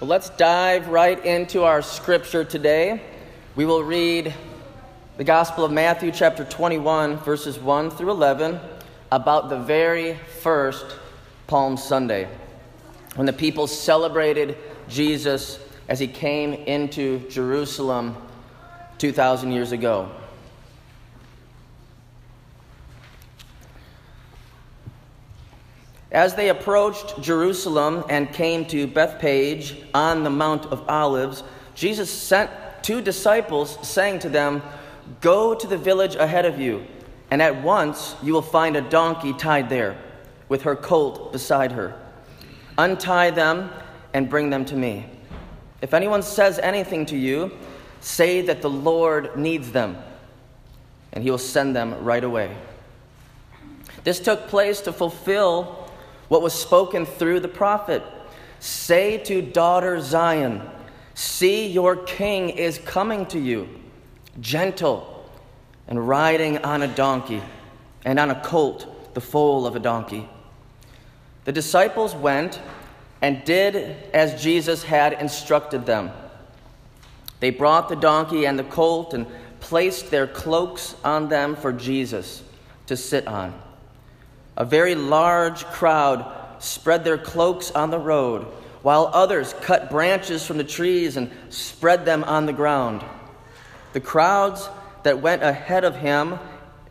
Well, let's dive right into our scripture today. We will read the Gospel of Matthew, chapter 21, verses 1 through 11, about the very first Palm Sunday, when the people celebrated Jesus as he came into Jerusalem 2,000 years ago. As they approached Jerusalem and came to Bethphage on the Mount of Olives, Jesus sent two disciples, saying to them, Go to the village ahead of you, and at once you will find a donkey tied there, with her colt beside her. Untie them and bring them to me. If anyone says anything to you, say that the Lord needs them, and he will send them right away. This took place to fulfill what was spoken through the prophet. Say to daughter Zion, See, your king is coming to you, gentle and riding on a donkey, and on a colt, the foal of a donkey. The disciples went and did as Jesus had instructed them. They brought the donkey and the colt and placed their cloaks on them for Jesus to sit on. A very large crowd spread their cloaks on the road, while others cut branches from the trees and spread them on the ground. The crowds that went ahead of him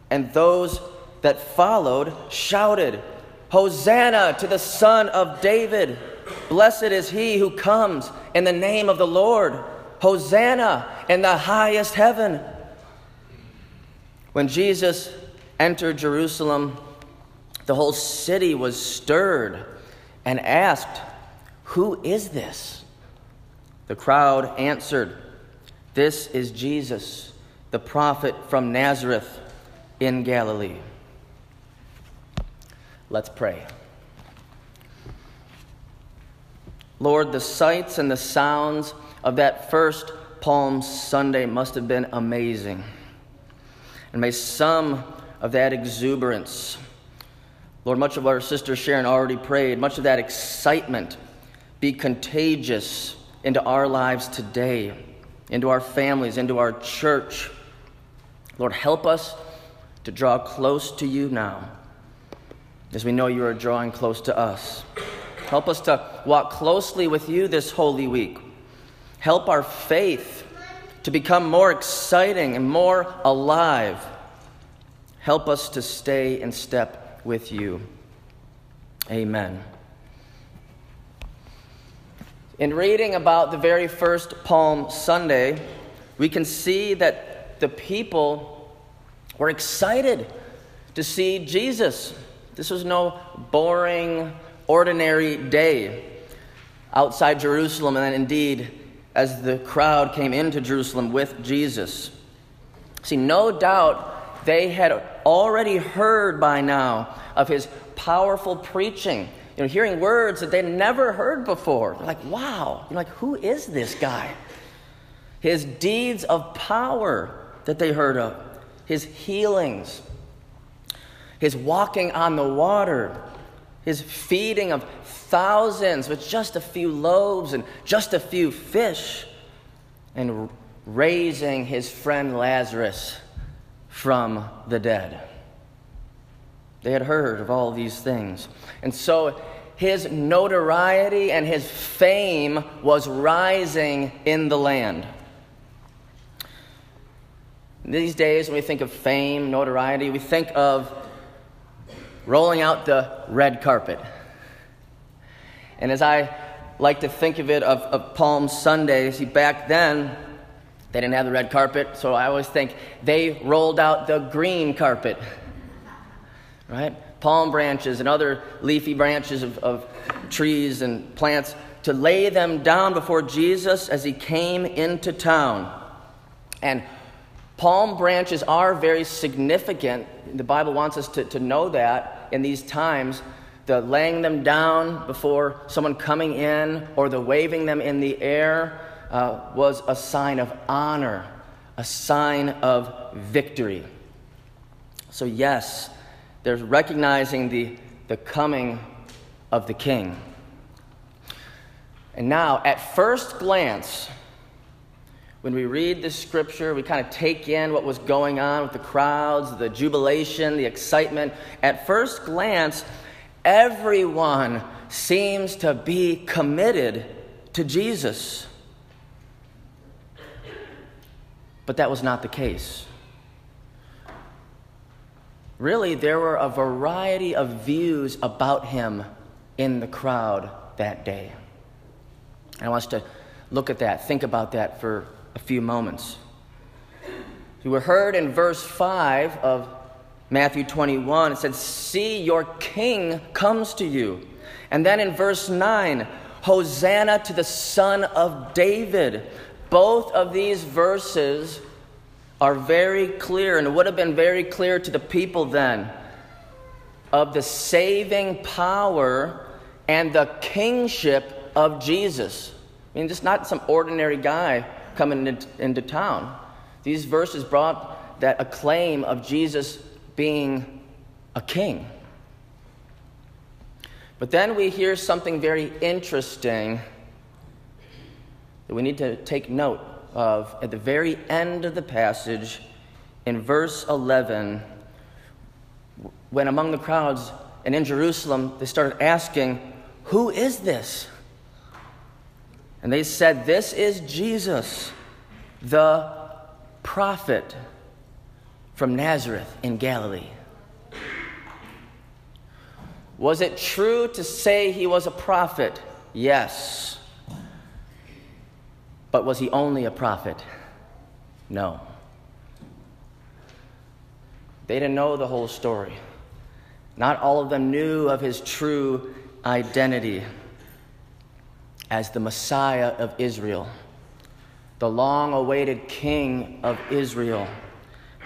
and those that followed shouted, Hosanna to the Son of David! Blessed is he who comes in the name of the Lord! Hosanna in the highest heaven! When Jesus entered Jerusalem, the whole city was stirred and asked, Who is this? The crowd answered, This is Jesus, the prophet from Nazareth in Galilee. Let's pray. Lord, the sights and the sounds of that first Palm Sunday must have been amazing. And may some of that exuberance Lord, much of our sister Sharon already prayed, much of that excitement be contagious into our lives today, into our families, into our church. Lord, help us to draw close to you now, as we know you are drawing close to us. Help us to walk closely with you this Holy Week. Help our faith to become more exciting and more alive. Help us to stay in step with you. Amen. In reading about the very first Palm Sunday, we can see that the people were excited to see Jesus. This was no boring, ordinary day outside Jerusalem, and indeed, as the crowd came into Jerusalem with Jesus. See, no doubt they had already heard by now of his powerful preaching, you know, hearing words that they'd never heard before. They're like, wow, you're like, who is this guy? His deeds of power that they heard of, his healings, his walking on the water, his feeding of thousands with just a few loaves and just a few fish, and raising his friend Lazarus from the dead. They had heard of all these things. And so his notoriety and his fame was rising in the land. These days, when we think of fame, notoriety, we think of rolling out the red carpet. And as I like to think of it of, of Palm Sunday, see, back then, they didn't have the red carpet, so I always think they rolled out the green carpet. Right? Palm branches and other leafy branches of, of trees and plants to lay them down before Jesus as he came into town. And palm branches are very significant. The Bible wants us to, to know that in these times. The laying them down before someone coming in or the waving them in the air uh, was a sign of honor, a sign of victory. So, yes, there's recognizing the, the coming of the king. And now, at first glance, when we read this scripture, we kind of take in what was going on with the crowds, the jubilation, the excitement. At first glance, everyone seems to be committed to Jesus. But that was not the case. Really, there were a variety of views about him in the crowd that day. And I want us to look at that, think about that for a few moments. We were heard in verse 5 of Matthew 21. It said, See, your king comes to you. And then in verse 9, Hosanna to the Son of David. Both of these verses are very clear, and it would have been very clear to the people then of the saving power and the kingship of Jesus. I mean, just not some ordinary guy coming into, into town. These verses brought that acclaim of Jesus being a king. But then we hear something very interesting that we need to take note of at the very end of the passage in verse 11 when among the crowds and in Jerusalem they started asking, Who is this? And they said, This is Jesus, the prophet from Nazareth in Galilee. Was it true to say he was a prophet? Yes. But was he only a prophet? No. They didn't know the whole story. Not all of them knew of his true identity as the Messiah of Israel, the long awaited King of Israel,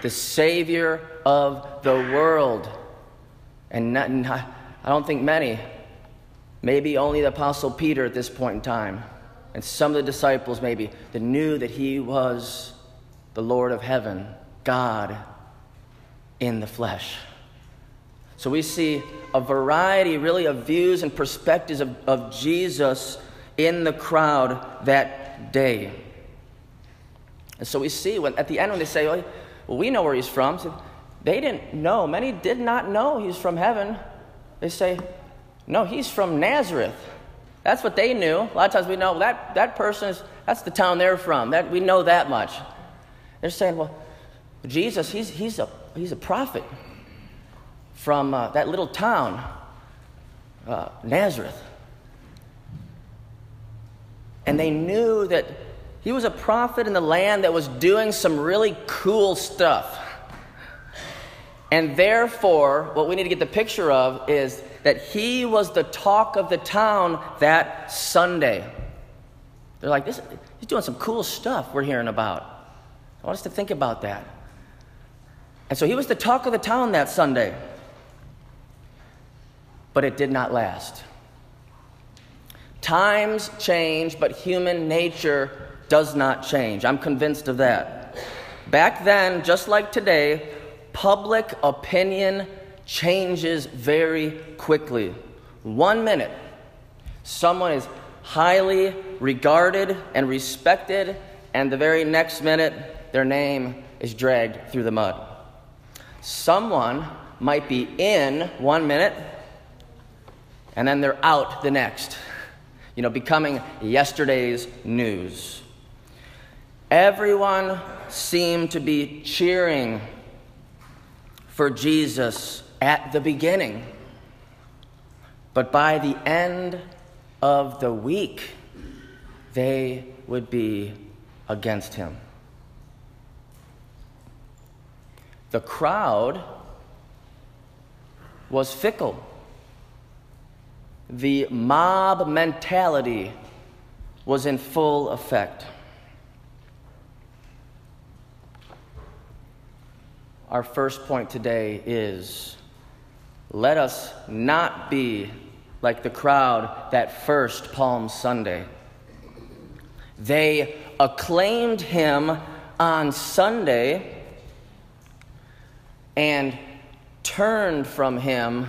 the Savior of the world. And not, not, I don't think many, maybe only the Apostle Peter at this point in time, and some of the disciples maybe, that knew that he was the Lord of heaven, God in the flesh. So we see a variety, really, of views and perspectives of, of Jesus in the crowd that day. And so we see when, at the end when they say, oh, well, we know where he's from, so they didn't know. Many did not know he's from heaven. They say, no, he's from Nazareth. That's what they knew. A lot of times we know that, that person is, that's the town they're from. That, we know that much. They're saying, well, Jesus, he's, he's, a, he's a prophet from uh, that little town, uh, Nazareth. And they knew that he was a prophet in the land that was doing some really cool stuff. And therefore, what we need to get the picture of is that he was the talk of the town that Sunday. They're like, this, he's doing some cool stuff we're hearing about. I want us to think about that. And so he was the talk of the town that Sunday. But it did not last. Times change, but human nature does not change. I'm convinced of that. Back then, just like today, public opinion changes very quickly. One minute, someone is highly regarded and respected, and the very next minute, their name is dragged through the mud. Someone might be in one minute, and then they're out the next, you know, becoming yesterday's news. Everyone seemed to be cheering for Jesus at the beginning. But by the end of the week, they would be against him. The crowd was fickle. The mob mentality was in full effect. our first point today is let us not be like the crowd that first Palm Sunday. They acclaimed him on Sunday and turned from him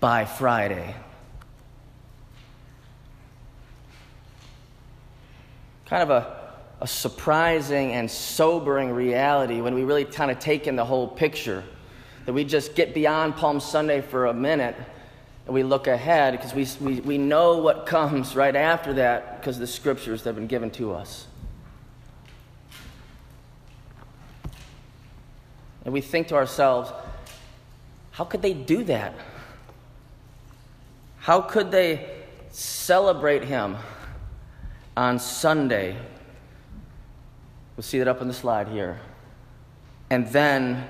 by Friday. kind of a, a surprising and sobering reality when we really kind of take in the whole picture. That we just get beyond Palm Sunday for a minute and we look ahead because we, we, we know what comes right after that because the scriptures that have been given to us. And we think to ourselves, how could they do that? How could they celebrate him on Sunday? We'll see that up on the slide here. And then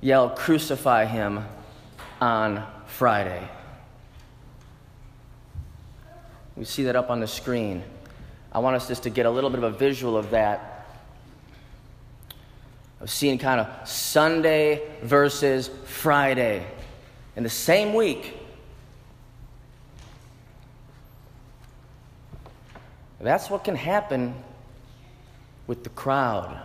yell, Crucify him on Friday. We see that up on the screen. I want us just to get a little bit of a visual of that. Of seeing kind of Sunday versus Friday in the same week. That's what can happen with the crowd.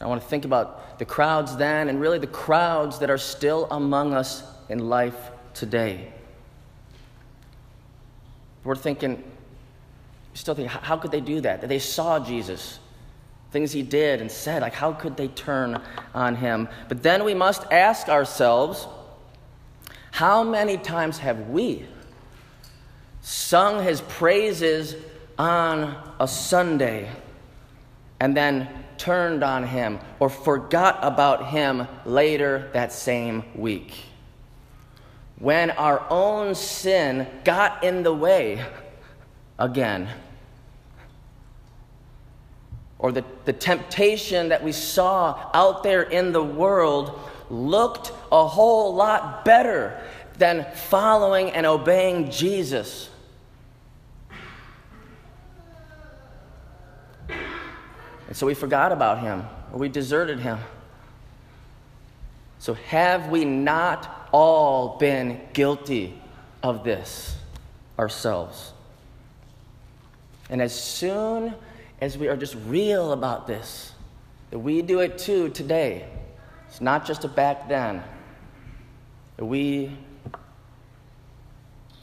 I want to think about the crowds then and really the crowds that are still among us in life today. We're thinking, still thinking, how could they do that? That they saw Jesus, things he did and said, like, how could they turn on him? But then we must ask ourselves, how many times have we sung his praises on a Sunday and then turned on him or forgot about him later that same week. When our own sin got in the way again, or the, the temptation that we saw out there in the world looked a whole lot better than following and obeying Jesus. And so we forgot about him, or we deserted him. So, have we not all been guilty of this ourselves? And as soon as we are just real about this, that we do it too today, it's not just a back then, that we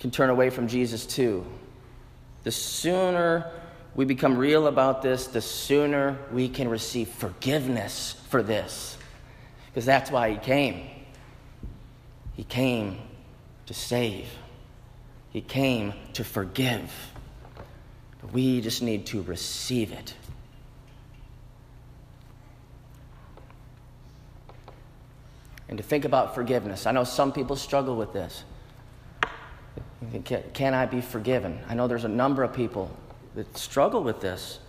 can turn away from Jesus too. The sooner we become real about this, the sooner we can receive forgiveness for this. Because that's why He came. He came to save, He came to forgive. But we just need to receive it. And to think about forgiveness. I know some people struggle with this. Can I be forgiven? I know there's a number of people that struggle with this.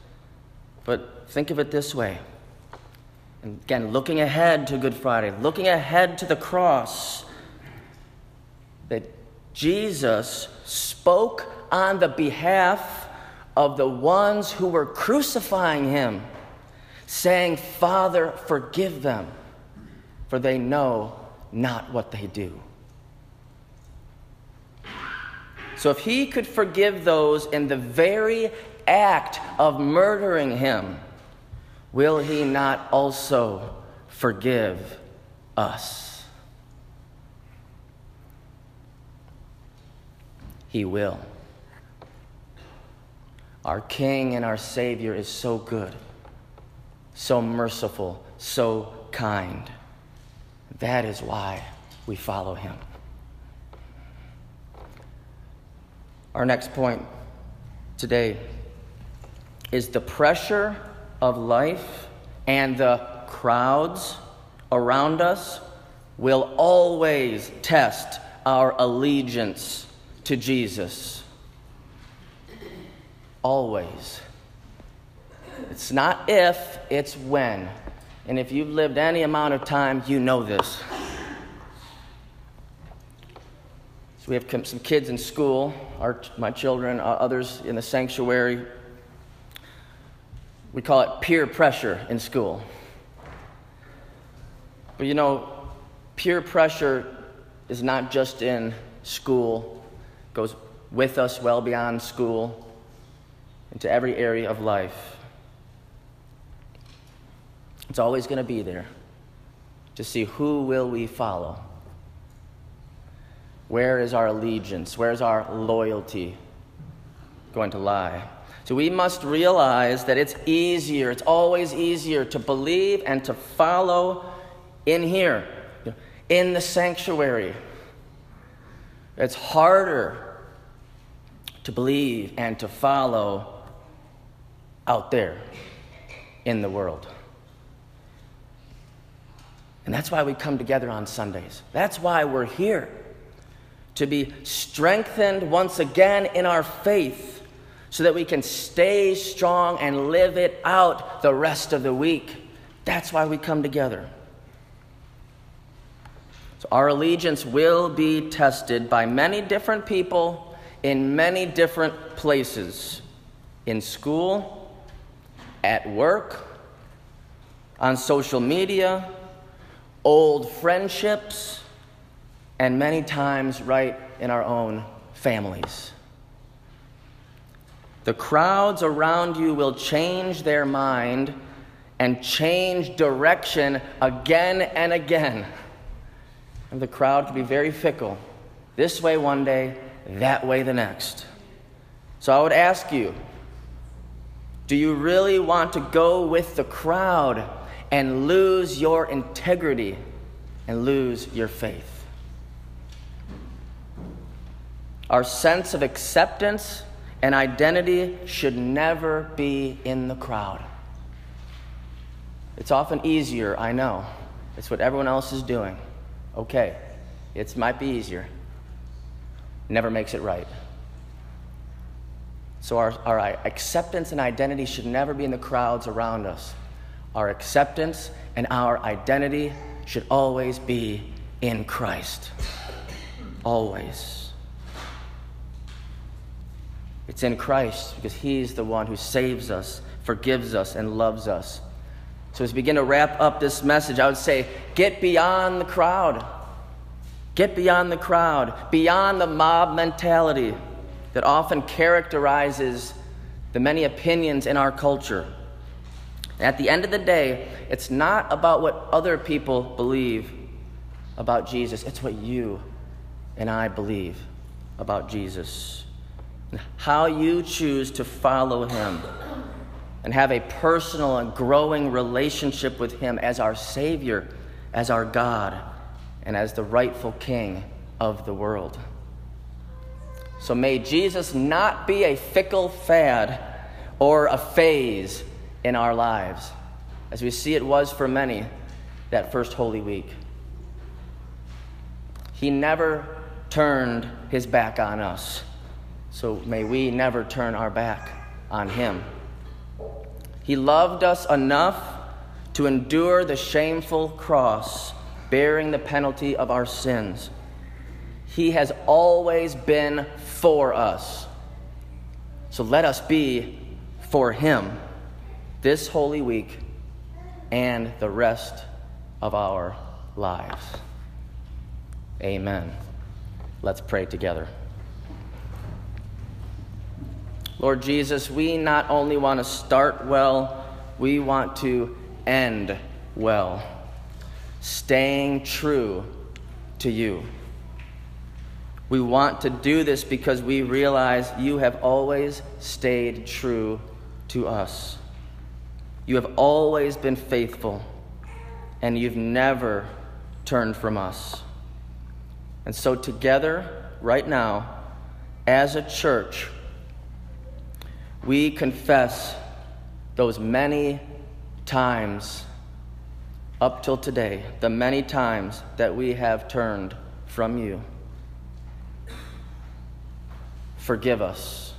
But think of it this way. And again, looking ahead to Good Friday, looking ahead to the cross, that Jesus spoke on the behalf of the ones who were crucifying him, saying, Father, forgive them, for they know not what they do. So if he could forgive those in the very act of murdering him, will he not also forgive us? He will. Our King and our Savior is so good, so merciful, so kind. That is why we follow him. Our next point today is the pressure of life and the crowds around us will always test our allegiance to Jesus. Always. It's not if, it's when. And if you've lived any amount of time, you know this. We have some kids in school, our, my children, uh, others in the sanctuary. We call it peer pressure in school. But you know, peer pressure is not just in school, it goes with us well beyond school into every area of life. It's always going to be there to see who will we follow. Where is our allegiance? Where's our loyalty? going to lie. So we must realize that it's easier, it's always easier to believe and to follow in here, in the sanctuary. It's harder to believe and to follow out there in the world. And that's why we come together on Sundays. That's why we're here to be strengthened once again in our faith so that we can stay strong and live it out the rest of the week. That's why we come together. So, our allegiance will be tested by many different people in many different places in school, at work, on social media, old friendships and many times right in our own families. The crowds around you will change their mind and change direction again and again. And the crowd can be very fickle. This way one day, that way the next. So I would ask you do you really want to go with the crowd and lose your integrity and lose your faith? Our sense of acceptance and identity should never be in the crowd. It's often easier, I know. It's what everyone else is doing. Okay, it might be easier. Never makes it right. So, our, our acceptance and identity should never be in the crowds around us. Our acceptance and our identity should always be in Christ. Always. It's in Christ because He's the one who saves us, forgives us, and loves us. So, as we begin to wrap up this message, I would say get beyond the crowd. Get beyond the crowd, beyond the mob mentality that often characterizes the many opinions in our culture. At the end of the day, it's not about what other people believe about Jesus, it's what you and I believe about Jesus how you choose to follow Him and have a personal and growing relationship with Him as our Savior, as our God, and as the rightful King of the world. So may Jesus not be a fickle fad or a phase in our lives, as we see it was for many that first Holy Week. He never turned his back on us. So may we never turn our back on him. He loved us enough to endure the shameful cross, bearing the penalty of our sins. He has always been for us. So let us be for him this holy week and the rest of our lives. Amen. Let's pray together. Lord Jesus, we not only want to start well, we want to end well, staying true to you. We want to do this because we realize you have always stayed true to us. You have always been faithful, and you've never turned from us. And so, together, right now, as a church, we confess those many times up till today, the many times that we have turned from you. Forgive us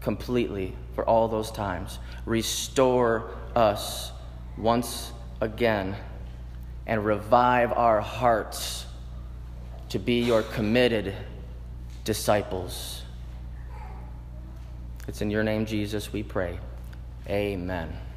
completely for all those times. Restore us once again and revive our hearts to be your committed disciples. It's in your name, Jesus, we pray. Amen.